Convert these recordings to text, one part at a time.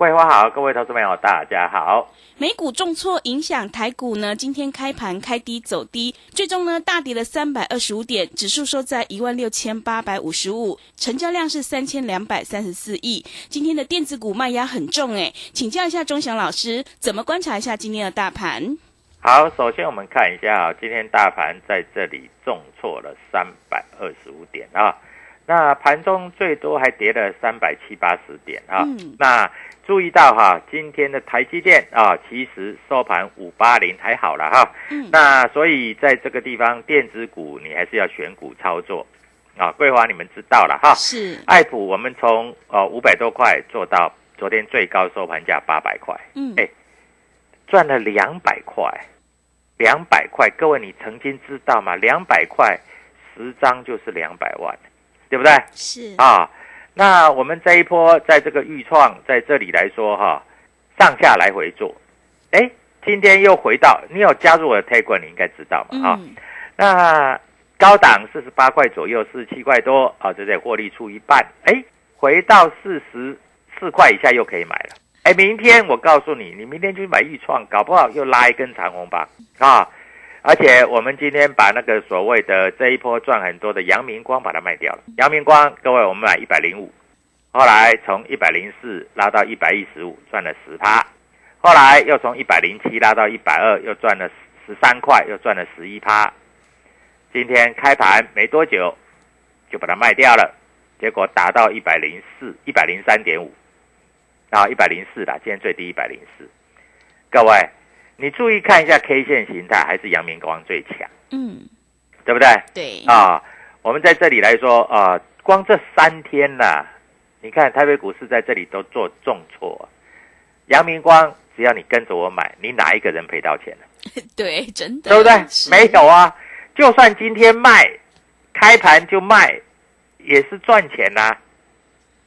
桂花好，各位投资朋友大家好。美股重挫影响台股呢，今天开盘开低走低，最终呢大跌了三百二十五点，指数收在一万六千八百五十五，成交量是三千两百三十四亿。今天的电子股卖压很重诶，请教一下钟祥老师，怎么观察一下今天的大盘？好，首先我们看一下啊，今天大盘在这里重挫了三百二十五点啊，那盘中最多还跌了三百七八十点啊，嗯那。注意到哈，今天的台积电啊，其实收盘五八零还好了哈。嗯那所以在这个地方，电子股你还是要选股操作啊。桂花你们知道了哈。是，爱普我们从呃五百多块做到昨天最高收盘价八百块，嗯哎赚了两百块，两百块，各位你曾经知道吗？两百块十张就是两百万，对不对？是，啊，那我们这一波在这个预创在这里来说哈，上下来回做，哎，今天又回到你有加入我的 t a g 你应该知道嘛啊，嗯，那高档四十八块左右，四十七块多啊，这在获利出一半，哎，回到四十四块以下又可以买了，哎，明天我告诉你，你明天去买豫创，搞不好又拉一根长红棒啊。而且我们今天把那个所谓的这一波赚很多的阳明光把它卖掉了。阳明光，各位我们买一百零五，后来从一百零四拉到一百一十五，赚了十趴。后来又从一百零七拉到一百二，又赚了十三块，又赚了十一趴。今天开盘没多久就把它卖掉了，结果达到一百零四、一百零三点五，啊，一百零四啦，今天最低一百零四。各位，你注意看一下 K 线形态，还是阳明光最强，嗯，对不对？对，啊，我们在这里来说啊，光这三天呐、你看台北股市在这里都做重挫，阳明光只要你跟着我买，你哪一个人赔到钱呢？对，真的，对不对？没有啊，就算今天卖，开盘就卖，也是赚钱呐、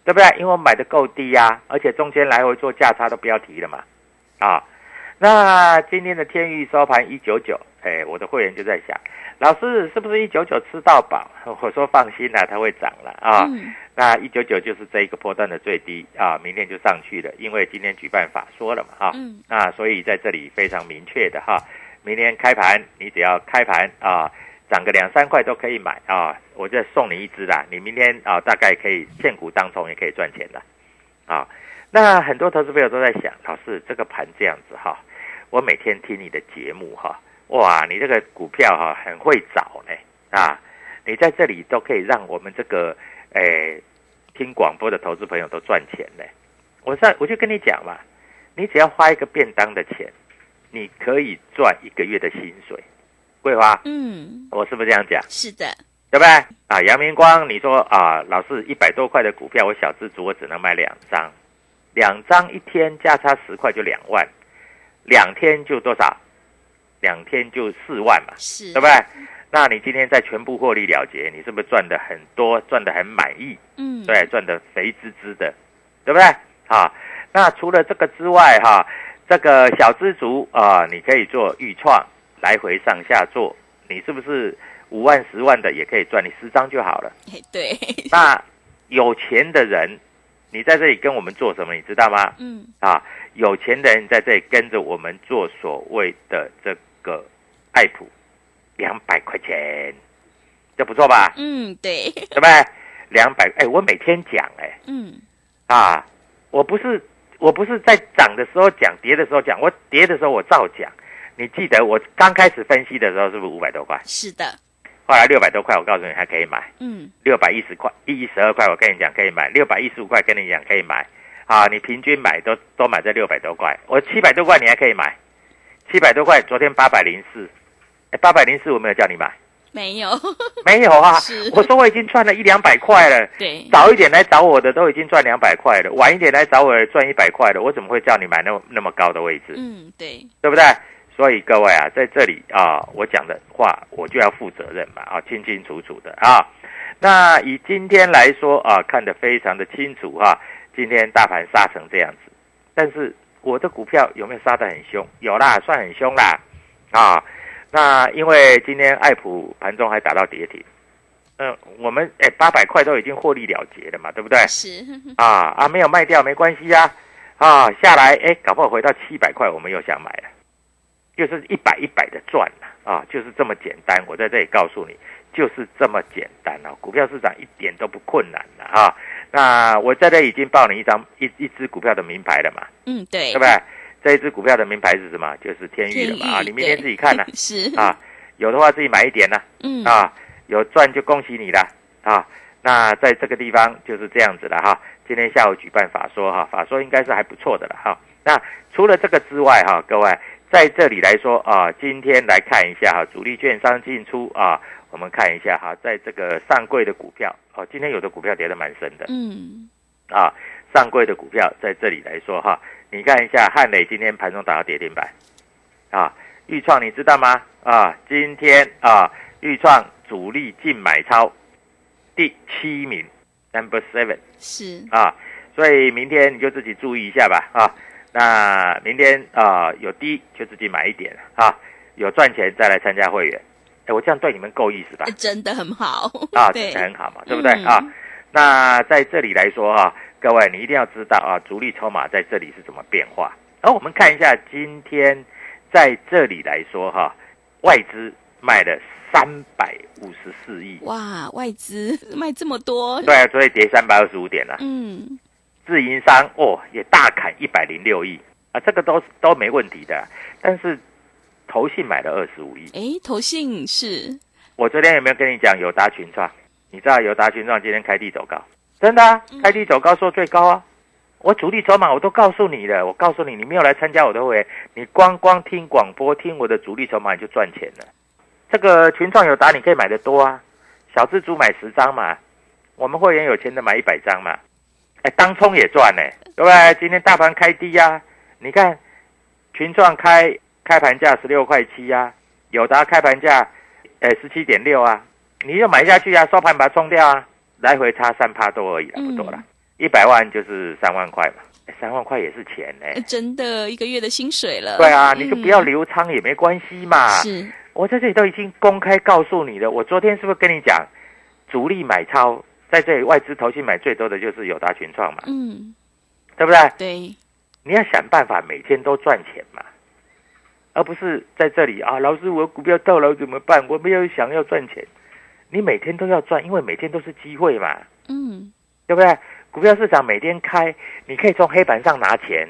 对不对？因为我买的够低呀、而且中间来回做价差都不要提了嘛，啊，那今天的天域收盘一九九，哎，我的会员就在想，老师是不是一九九吃到饱？我说放心啦、它会涨了啊。嗯那一九九就是这一个波段的最低啊，明天就上去了，因为今天举办法说了嘛啊，嗯那所以在这里非常明确的哈，明天开盘你只要开盘啊，涨个两三块都可以买啊，我再送你一只啦，你明天啊大概可以现股当中也可以赚钱的啊。那很多投资朋友都在想，老师这个盘这样子哈，我每天听你的节目哈，哇，你这个股票哈很会找呢啊，你在这里都可以让我们这个诶听广播的投资朋友都赚钱呢。我在我就跟你讲嘛，你只要花一个便当的钱，你可以赚一个月的薪水。桂花，嗯，我是不是这样讲？是的，对不对？啊，杨明光，你说啊，老是一百多块的股票，我小资主我只能买两张，两张一天价差十块就两万，两天就多少？两天就四万嘛，是，对不对？那你今天在全部获利了结，你是不是赚的很多，赚的很满意？嗯，对，赚的肥滋滋的，对不对？啊，那除了这个之外，哈，这个小资族啊，你可以做预创，来回上下做，你是不是五万、十万的也可以赚？你十张就好了。嘿对，那有钱的人，你在这里跟我们做什么？你知道吗？嗯，啊，有钱的人在这里跟着我们做所谓的这个爱普，两百块钱，这不错吧？嗯，对，对不对？两百，哎，我每天讲，哎，嗯，啊，我不是我不是在涨的时候讲，跌的时候讲，我跌的时候我照讲。你记得我刚开始分析的时候是不是五百多块？是的，后来六百多块，我告诉你还可以买。嗯，六百一十块，一十二块，我跟你讲可以买；六百一十五块，跟你讲可以买。啊，你平均买都都买在六百多块，我七百多块你还可以买，七百多块，昨天八百零四，哎，八百零四我没有叫你买，没有，没有啊，我说我已经赚了一两百块了。对，早一点来找我的都已经赚两百块了，晚一点来找我的赚一百块了，我怎么会叫你买那那么高的位置，嗯，对，对不对？所以各位啊，在这里啊，我讲的话我就要负责任嘛，啊，清清楚楚的啊。那以今天来说啊，看得非常的清楚哈、今天大盘杀成这样子，但是我的股票有没有杀得很凶？有啦，算很凶啦，啊。那因为今天爱普盘中还打到跌停，嗯、我们哎八百块都已经获利了结了嘛，对不对？是，啊啊，没有卖掉没关系呀、啊，下来哎，搞不好回到七百块，我们又想买了，就是一百一百的赚了啊，就是这么简单。我在这里告诉你，就是这么简单啊，股票市场一点都不困难的啊。那我在这里已经报你一张一一只股票的名牌了嘛，嗯，对，对不对？这一只股票的名牌是什么？就是天域了嘛啊，你明天自己看呢、是，啊，有的话自己买一点呢、嗯，啊，有赚就恭喜你了啊。那在这个地方就是这样子了哈。今天下午举办法说哈，法说应该是还不错的了哈。那除了这个之外哈，各位在这里来说啊，今天来看一下哈，主力券商进出啊，我们看一下哈，在这个上柜的股票哦，今天有的股票跌得蛮深的嗯，啊，上柜的股票在这里来说哈，你看一下汉磊今天盘中打到跌停板啊，豫创你知道吗？啊，今天啊，豫创主力净买超第七名，number seven 是，啊，所以明天你就自己注意一下吧啊。那明天啊有低就自己买一点啊，有赚钱再来参加会员。哎，我这样对你们够意思吧？真的很好，啊，真的，很好嘛，对不对、嗯啊？那在这里来说啊，各位你一定要知道啊，主力筹码在这里是怎么变化。然后我们看一下今天在这里来说哈、外资卖了三百五十四亿，哇，外资 卖这么多，对啊，所以跌三百二十五点了。嗯，自营商哦也大砍一百零六亿啊，这个都都没问题的。但是投信买了二十五亿，哎，投信是，我昨天有没有跟你讲友达群创？你知道友达群创今天开低走高，真的啊，开低走高说最高啊。我主力筹码我都告诉你了，我告诉你，你没有来参加我的会员，你光光听广播听我的主力筹码你就赚钱了。这个群创友达你可以买的多啊，小蜘蛛买十张嘛，我们会员有钱的买一百张嘛，哎，当冲也赚呢，对不对？今天大盘开低呀、你看群创开开盘价十六块七呀，友达开盘价呃十七点六啊，你就买下去啊，收盘把它冲掉啊，来回差三趴多而已啦，不多啦，一百万就是三万块嘛，哎三万块也是钱呢、真的一个月的薪水了，对啊，你就不要嗯留仓也没关系嘛。是，我在这里都已经公开告诉你了。我昨天是不是跟你讲，主力买超在这里外资投信买最多的就是友达群创嘛，嗯，对不对？对，你要想办法每天都赚钱嘛，而不是在这里啊，老师我股票套牢怎么办？我没有想要赚钱，你每天都要赚，因为每天都是机会嘛，嗯，对不对？股票市场每天开，你可以从黑板上拿钱。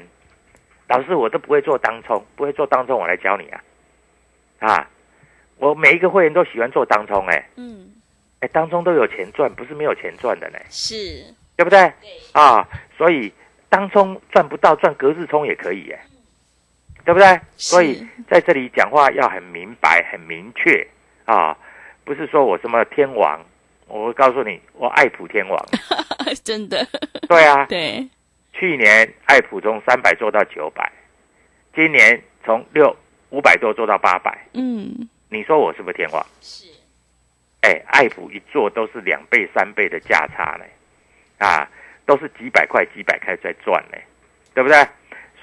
老师，我都不会做当冲，不会做当冲，我来教你啊！啊，我每一个会员都喜欢做当冲、哎嗯，哎，当冲都有钱赚，不是没有钱赚的呢，是，对不对？对啊，所以当冲赚不到，赚隔日冲也可以、哎，对不对？所以在这里讲话要很明白、很明确啊，不是说我什么天王我告诉你，我爱普天王。真的，对啊，对，去年爱普从三百做到九百，今年从六五百多做到八百，嗯，你说我是不是天王？是，哎，爱普一做都是两倍、三倍的价差呢，啊，都是几百块、几百块在赚呢，对不对？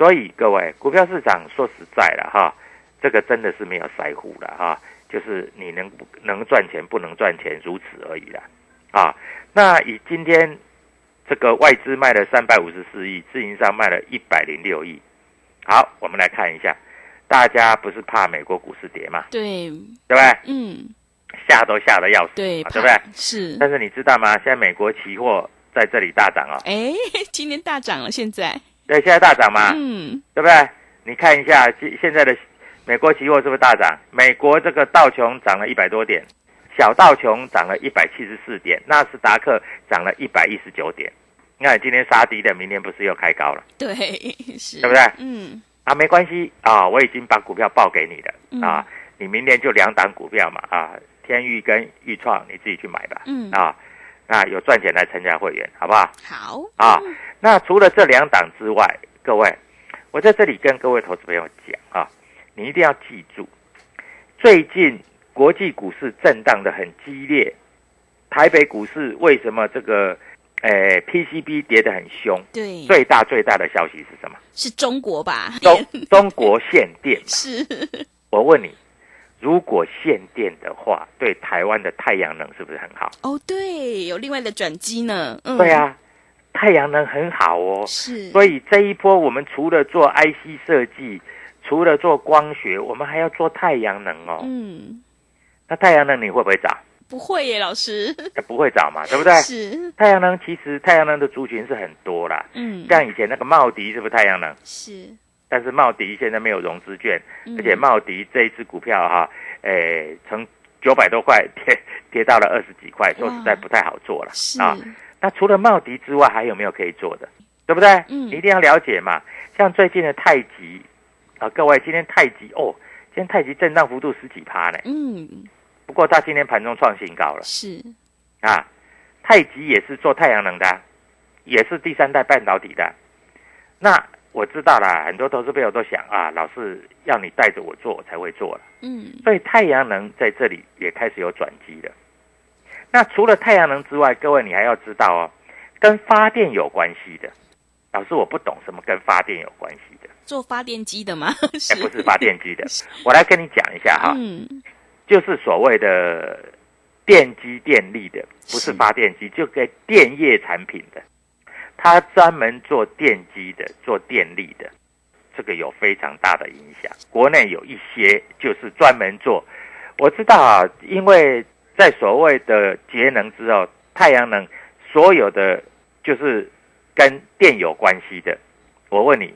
所以各位，股票市场说实在了哈，这个真的是没有腮胡了哈，就是你能能赚钱，不能赚钱，如此而已啦，啊，那以今天这个外资卖了三百五十四亿，自营商卖了一百零六亿，好，我们来看一下，大家不是怕美国股市跌嘛，对，对不对？嗯，吓都吓得要死，对，对不对？是，但是你知道吗？现在美国期货在这里大涨哦，哎，今天大涨了，现在，对，现在大涨嘛，嗯，对不对？你看一下现现在的美国期货是不是大涨？美国这个道琼涨了一百多点，小道琼涨了一百七十四点，纳斯达克涨了一百一十九点。你看今天杀低的，明天不是又开高了对，是，对不对嗯，啊？没关系啊，我已经把股票报给你了、嗯啊，你明天就两档股票嘛啊，天域跟豫创你自己去买吧，嗯啊，那有赚钱来参加会员，好不好？好，啊，那除了这两档之外，各位，我在这里跟各位投资朋友讲啊，你一定要记住，最近国际股市震荡的很激烈，台北股市为什么这个呃 PCB 跌得很凶？对，最大最大的消息是什么？是中国吧？中中国限电。是，我问你，如果限电的话，对台湾的太阳能是不是很好？哦，对，有另外的转机呢，嗯，对，啊，太阳能很好哦。是，所以这一波，我们除了做 IC 设计，除了做光学，我们还要做太阳能哦。嗯，那太阳能你会不会找？不会耶，老师，不会找嘛，对不对？是，太阳能其实太阳能的族群是很多啦，嗯，像以前那个茂迪是不是太阳能？是，但是茂迪现在没有融资券，嗯而且茂迪这一只股票哈，诶，从九百多块跌跌到了二十几块，说实在不太好做了是，啊。那除了茂迪之外，还有没有可以做的？对不对？嗯你一定要了解嘛。像最近的太极啊，各位，今天太极哦，今天太极震荡幅度十几趴呢。嗯，不过它今天盘中创新高了是，啊。太极也是做太阳能的啊、也是第三代半导体的。那我知道啦，很多投资朋友都想啊，老是要你带着我做，我才会做了。嗯，所以太阳能在这里也开始有转机了。那除了太阳能之外，各位你还要知道哦，跟发电有关系的。老师，我不懂什么跟发电有关系的，做发电机的吗？哎，不是发电机的。我来跟你讲一下哈，嗯，就是所谓的电机电力的，不是是发电机，就跟电业产品的，它专门做电机的，做电力的，这个有非常大的影响。国内有一些就是专门做，我知道啊，因为在所谓的节能之后，太阳能所有的就是跟电有关系的，我问你，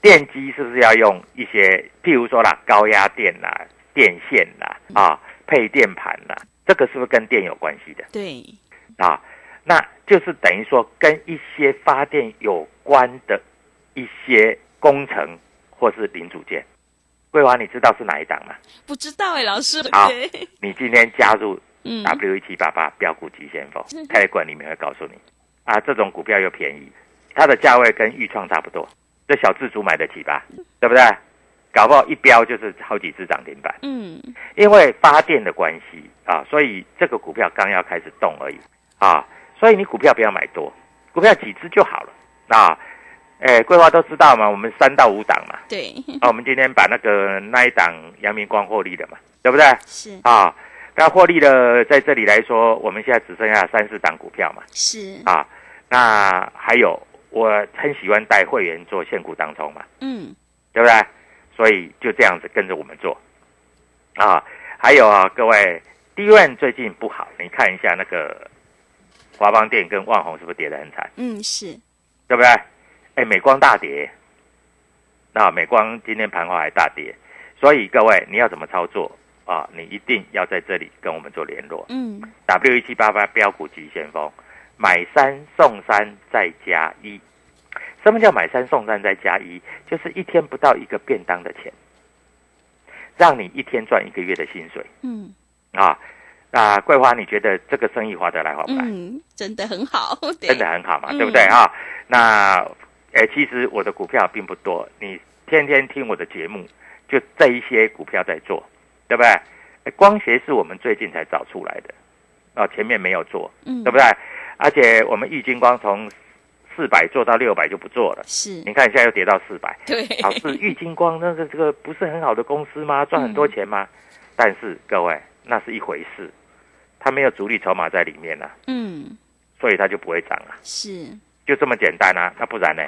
电机是不是要用一些，譬如说啦，高压电啦、电线啦、啊、配电盘啦，这个是不是跟电有关系的对，啊？那就是等于说跟一些发电有关的一些工程或是零组件。桂华，你知道是哪一档吗？不知道哎，老师，好对，你今天加入嗯，W 一七八八标股急先锋，开馆里面会告诉你啊，这种股票又便宜，它的价位跟豫创差不多，这小自主买得起吧？对不对？搞不好一标就是好几只涨停板，嗯，因为发电的关系啊，所以这个股票刚要开始动而已啊，所以你股票不要买多，股票几只就好了。啊。哎，桂花都知道嘛，我们三到五档嘛，对，啊，我们今天把那个那一档阳明光获利了嘛，对不对？是。啊，那获利的在这里来说，我们现在只剩下三四档股票嘛，是，啊，那还有我很喜欢带会员做现股当中嘛，嗯，对不对？所以就这样子跟着我们做，啊，还有啊，各位，低润最近不好，你看一下那个华邦电跟万宏是不是跌得很惨，嗯，是，对不对？哎，美光大跌，那美光今天盘后还大跌，所以各位你要怎么操作啊？你一定要在这里跟我们做联络。嗯，W 一七八八标股急先锋，买三送三再加一。什么叫买三送三再加一？就是一天不到一个便当的钱，让你一天赚一个月的薪水嗯，啊！啊，桂花，你觉得这个生意划得来划不来？嗯，真的很好，真的很好嘛，嗯对不对啊？那诶，其实我的股票并不多，你天天听我的节目，就这一些股票在做，对不对？诶光学是我们最近才找出来的，啊，前面没有做，嗯对不对？而且我们玉金光从四百做到六百就不做了，是你看现在又跌到四百，对，老师，玉金光那个这个不是很好的公司吗？赚很多钱吗？但是各位，那是一回事，它没有主力筹码在里面啊、嗯，所以它就不会涨啊。是就这么简单啊，那不然呢？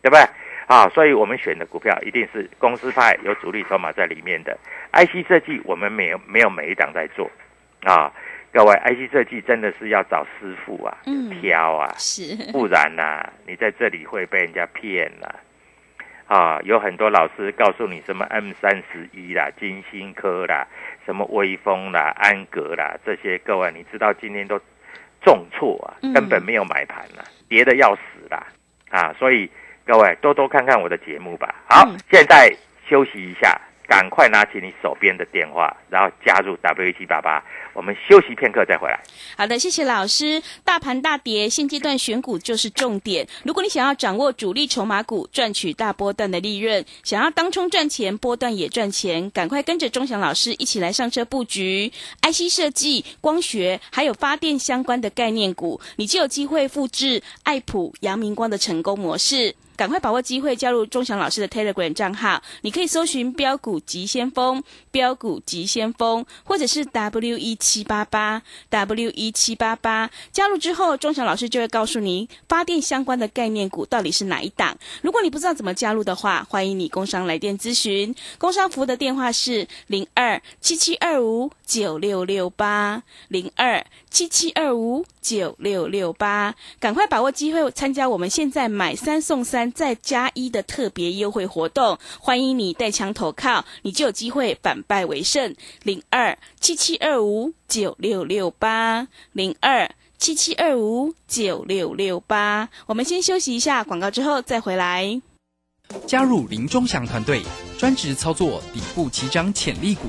对不对？啊，所以我们选的股票一定是公司派有主力筹码在里面的。IC 设计我们没有没有每一档在做啊，各位，IC 设计真的是要找师傅啊，嗯挑啊，是，不然呐、你在这里会被人家骗了。啊，有很多老师告诉你什么 M 三十一啦、金星科啦、什么威风啦、安格啦这些，各位你知道今天都重挫啊嗯，根本没有买盘啦，跌的要死啦啊！所以各位多多看看我的节目吧。好，嗯现在休息一下，赶快拿起你手边的电话，然后加入 W 七八八，我们休息片刻再回来。好的，谢谢老师。大盘大跌，现阶段选股就是重点。如果你想要掌握主力筹码股，赚取大波段的利润，想要当冲赚钱，波段也赚钱，赶快跟着钟祥老师一起来上车布局 IC 设计、光学还有发电相关的概念股，你就有机会复制爱普、阳明光的成功模式。赶快把握机会，加入钟祥老师的 Telegram 账号。你可以搜寻“标股急先锋”、“标股急先锋”，或者是 W 一七八八 W 一七八八。加入之后，钟祥老师就会告诉你发电相关的概念股到底是哪一档。如果你不知道怎么加入的话，欢迎你工商来电咨询。工商服务的电话是零二七七二五九六六八零二七七二五九六六八。赶快把握机会，参加我们现在买三送三再加一的特别优惠活动。欢迎你带枪投靠，你就有机会反败为胜。零二七七二五九六六八零二。七七二五九六六八，我们先休息一下广告，之后再回来。加入林忠祥团队，专职操作底部起涨潜力股，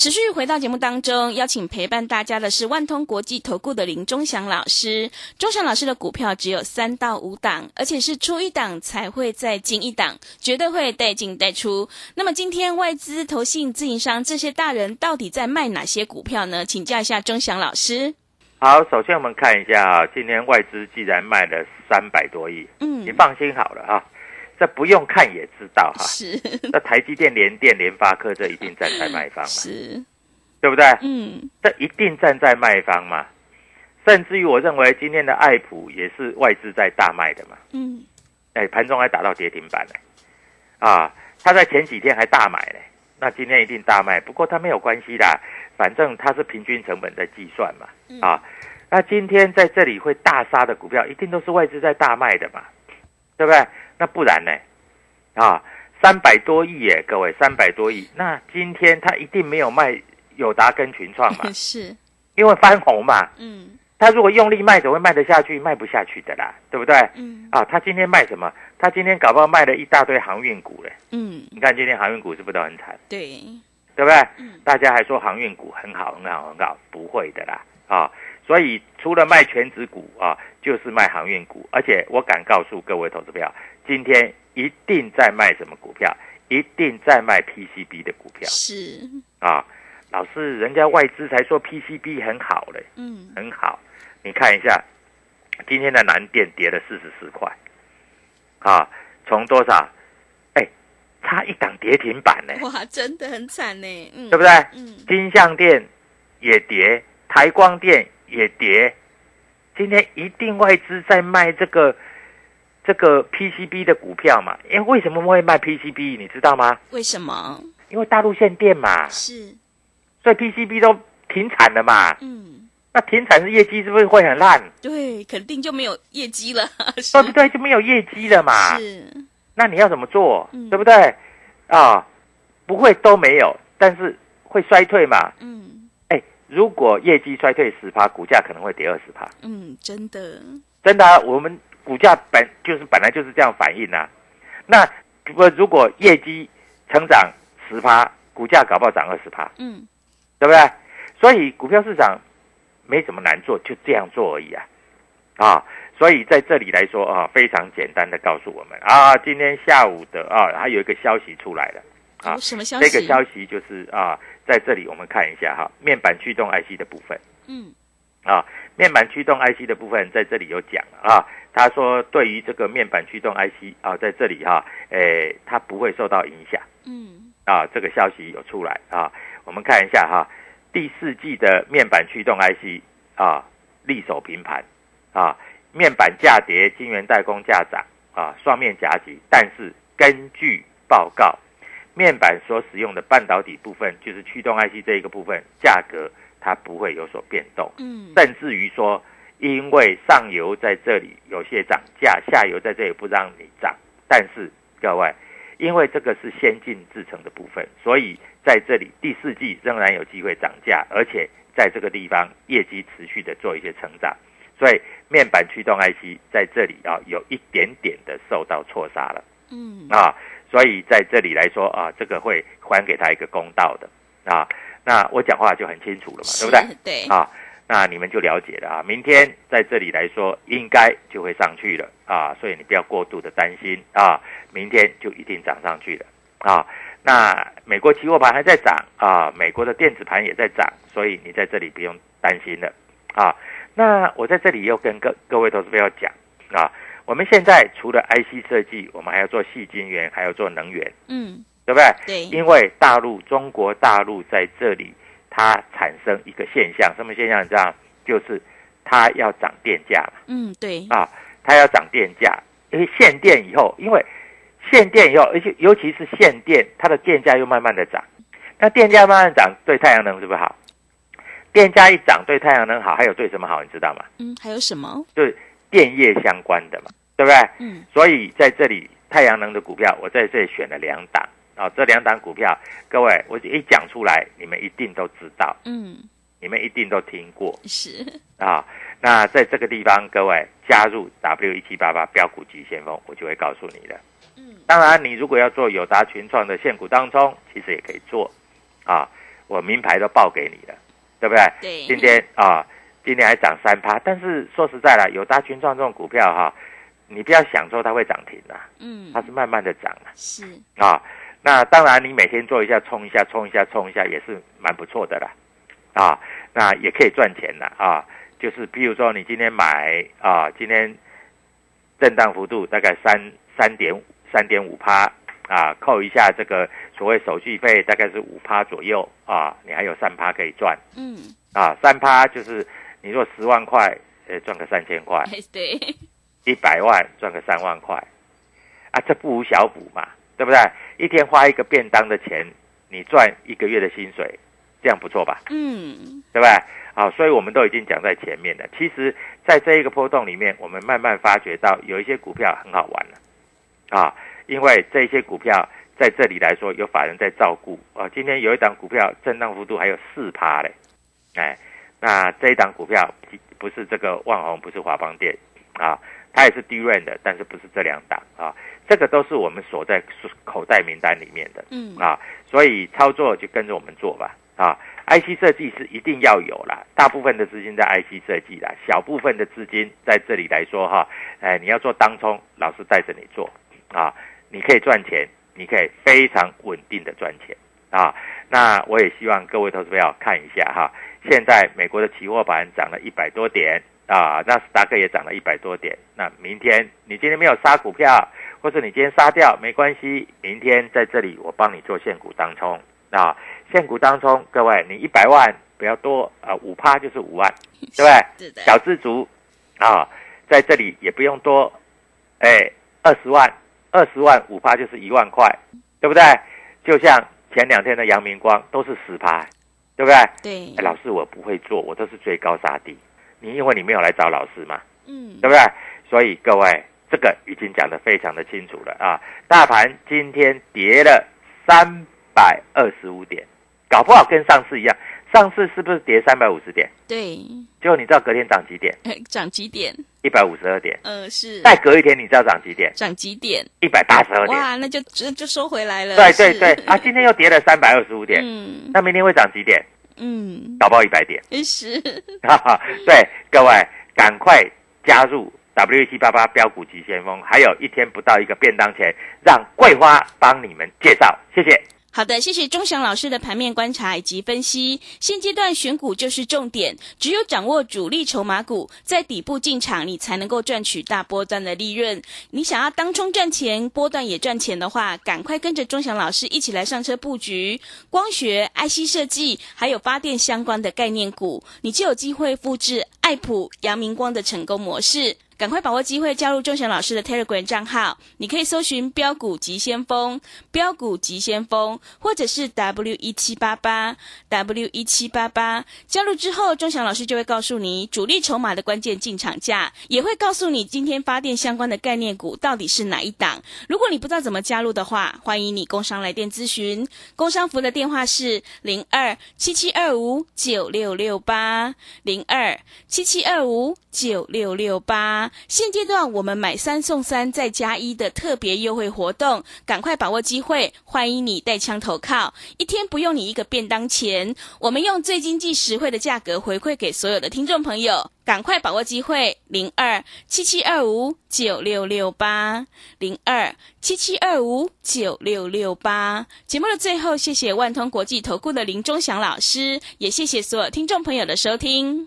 持续回到节目当中，邀请陪伴大家的是万通国际投顾的林忠祥老师。忠祥老师的股票只有三到五档，而且是出一档才会再进一档，绝对会带进带出。那么今天外资、投信、自营商这些大人到底在卖哪些股票呢？请教一下忠祥老师。好，首先我们看一下啊，今天外资既然卖了三百多亿，嗯你，放心好了啊，这不用看也知道哈。是那台积电、联电、联发科这一定站在卖方嘛，是，对不对？嗯这一定站在卖方嘛。甚至于我认为今天的爱普也是外资在大卖的嘛，嗯，哎，盘中还打到跌停板呢，啊，他在前几天还大买呢，那今天一定大卖。不过他没有关系啦，反正他是平均成本在计算嘛，啊，那今天在这里会大杀的股票，一定都是外资在大卖的嘛，对不对？那不然呢？啊，三百多亿耶，各位，三百多亿，那今天他一定没有卖友达跟群创嘛，是，因为翻红嘛，嗯他如果用力卖，怎么会卖得下去？卖不下去的啦，对不对？嗯啊，他今天卖什么？他今天搞不好卖了一大堆航运股嘞。嗯，你看今天航运股是不是都很惨？对，对不对？嗯大家还说航运股很好、很好、很好，不会的啦啊！所以除了卖全指股啊，就是卖航运股，而且我敢告诉各位投资票，今天一定在卖什么股票？一定在卖 PCB 的股票是，啊！老师，人家外资才说 PCB 很好嘞，嗯很好。你看一下，今天的南电跌了四十四块，啊，从多少？哎，差一档跌停板呢，哇，真的很惨呢，嗯，对不对？嗯金相店也跌，台光电也跌。今天一定外资在卖这个这个 PCB 的股票嘛？因为为什么会卖 PCB？你知道吗？为什么？因为大陆限电嘛，是，所以 PCB 都停产了嘛，嗯那停产是业绩是不是会很烂？对，肯定就没有业绩了，对不对？就没有业绩了嘛。是，那你要怎么做？嗯对不对？啊，不会都没有，但是会衰退嘛。嗯哎，如果业绩衰退十趴，股价可能会跌二十趴。嗯，真的，真的、啊，我们股价本就是本来就是这样反应啊。那不如果业绩成长十趴，股价搞不好涨二十趴，嗯对不对？所以股票市场没什么难做，就这样做而已啊。啊，所以在这里来说啊，非常简单的告诉我们啊，今天下午的啊，还有一个消息出来了啊，什么消息？这个消息就是啊，在这里我们看一下哈，面板驱动 IC 的部分。嗯啊，面板驱动 IC 的部分在这里有讲啊。他说，对于这个面板驱动 IC 啊，在这里哈、诶，它不会受到影响嗯啊。这个消息有出来啊，我们看一下哈、第四季的面板驱动 IC 啊，力守平盘啊，面板价跌，晶圆代工价涨啊，双面夹击。但是根据报告，面板所使用的半导体部分，就是驱动 IC 这一个部分，价格它不会有所变动。嗯甚至于说，因为上游在这里有些涨价，下游在这里不让你涨，但是各位，因为这个是先进制成的部分，所以在这里第四季仍然有机会涨价，而且在这个地方业绩持续的做一些成长，所以面板驱动 IC 在这里啊有一点点的受到错杀了。嗯啊，所以在这里来说啊，这个会还给他一个公道的啊。那我讲话就很清楚了嘛，对不对？对，啊，那你们就了解了啊。明天在这里来说，应该就会上去了啊，所以你不要过度的担心啊，明天就一定涨上去了啊。那美国期货盘还在涨啊，美国的电子盘也在涨，所以你在这里不用担心了啊。那我在这里又跟各各位投资朋友讲啊，我们现在除了 IC 设计，我们还要做细晶圆，还要做能源，嗯对不对？对，因为大陆中国大陆在这里，它产生一个现象，什么现象？你知道？就是它要涨电价嘛，嗯对，啊，它要涨电价，因为限电以后，因为限电以后，而且尤其是限电，它的电价又慢慢的涨，那电价慢慢涨，对太阳能是不是好？电价一涨，对太阳能好，还有对什么好？你知道吗？嗯还有什么？就是电业相关的嘛，对不对？嗯所以在这里，太阳能的股票，我在这里选了两档啊、这两档股票，各位，我一讲出来，你们一定都知道，嗯你们一定都听过是，啊。那在这个地方，各位加入 W 一七八八标股急先锋，我就会告诉你的。嗯当然，你如果要做友达群创的现股当中，其实也可以做啊，我名牌都报给你了，对不对？对，今天啊，今天还涨三趴，但是说实在了，友达群创这种股票哈、你不要想说它会涨停啊，嗯它是慢慢的涨啊。是，啊，那当然你每天做一下，冲一下，冲一下，冲一下也是蛮不错的啦，啊，那也可以赚钱的啊。就是比如说你今天买啊，今天震荡幅度大概三三点三点五趴啊，扣一下这个所谓手续费大概是五趴左右啊，你还有三趴可以赚嗯啊，三趴就是你若十万块，呃，赚个三千块，哎对，一百万赚个三万块，啊，这不无小补嘛，对不对？一天花一个便当的钱，你赚一个月的薪水，这样不错吧？嗯对不对？好，所以我们都已经讲在前面了。其实，在这一个波动里面，我们慢慢发觉到有一些股票很好玩了啊，因为这些股票在这里来说有法人在照顾啊。今天有一档股票震荡幅度还有四趴嘞，哎，那这一档股票不是这个万宏，不是华邦电啊，它也是低润的，但是不是这两档啊，这个都是我们锁在口袋名单里面的。嗯啊，所以操作就跟着我们做吧。啊，IC 设计是一定要有啦，大部分的资金在 IC 设计啦，小部分的资金在这里来说哈，哎，你要做当冲，老师带着你做啊，你可以赚钱，你可以非常稳定的赚钱啊。那我也希望各位投资朋友看一下哈，现在美国的期货盘涨了一百多点啊，纳斯达克也涨了一百多点。那明天你今天没有杀股票，或者你今天杀掉没关系，明天在这里我帮你做现股当冲啊，现股当冲，各位你一百万不要多啊，五趴就是五万，对不对？小资族啊，在这里也不用多，哎，二十万，二十万五趴就是一万块，对不对？就像前两天的阳明光都是十趴，对对不对？对哎，老师我不会做，我都是追高杀低。你因为你没有来找老师嘛，嗯对不对？所以各位，这个已经讲得非常的清楚了啊！大盘今天跌了三百二十五点，搞不好跟上次一样，上次是不是跌三百五十点？对，结果你知道隔天涨几点？呃涨几点？一百五十二点。呃是再隔一天，你知道涨几点？涨几点？一百八十二点。哇，那就就就收回来了。对对对，啊，今天又跌了三百二十五点，嗯那明天会涨几点？嗯，搞不好一百点。是哈哈，对，各位赶快加入 W 七八八标股急先锋，还有一天不到一个便当钱，让桂花帮你们介绍，谢谢。好的，谢谢钟祥老师的盘面观察以及分析。现阶段选股就是重点，只有掌握主力筹码股，在底部进场，你才能够赚取大波段的利润。你想要当冲赚钱，波段也赚钱的话，赶快跟着钟祥老师一起来上车布局光学、IC 设计，还有发电相关的概念股，你就有机会复制爱普、阳明光的成功模式。赶快把握机会，加入钟祥老师的 Telegram 账号。你可以搜寻“标股急先锋”、“标股急先锋”，或者是 W 一七八八 W 一七八八。加入之后，钟祥老师就会告诉你主力筹码的关键进场价，也会告诉你今天发电相关的概念股到底是哪一档。如果你不知道怎么加入的话，欢迎你工商来电咨询。工商服的电话是零二七七二五九六六八零二七七二五九六六八。现阶段我们买三送三再加一的特别优惠活动，赶快把握机会！欢迎你带枪投靠，一天不用你一个便当钱，我们用最经济实惠的价格回馈给所有的听众朋友。赶快把握机会，零二七七二五九六六八，零二七七二五九六六八。节目的最后，谢谢万通国际投顾的林忠祥老师，也谢谢所有听众朋友的收听。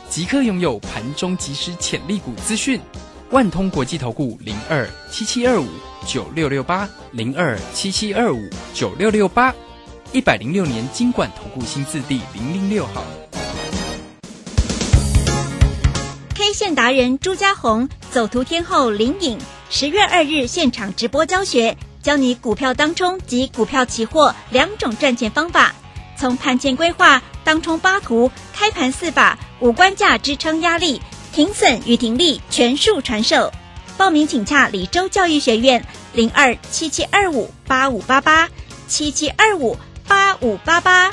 即刻拥有盘中即时潜力股资讯。万通国际投顾零二七七二五九六六八零二七七二五九六六八，一百零六年经管投顾新字第零零六号。K 线达人朱家红，走图天后林颖，十月二日现场直播教学，教你股票当冲及股票期货两种赚钱方法，从盘前规划、当冲八图、开盘四法、五关价支撑压力、停损与停利全数传授。报名请洽李州教育学院零二七七二五八五八八七七二五八五八八。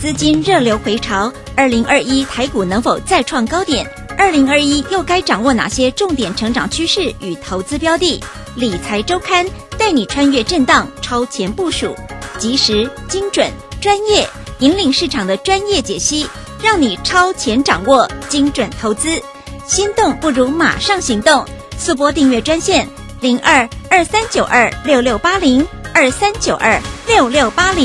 资金热流回潮，二零二一台股能否再创高点？二零二一又该掌握哪些重点成长趋势与投资标的？理财周刊带你穿越震荡，超前部署，及时、精准、专业，引领市场的专业解析，让你超前掌握精准投资。心动不如马上行动，速播订阅专线零二二三九二六六八零二三九二六六八零。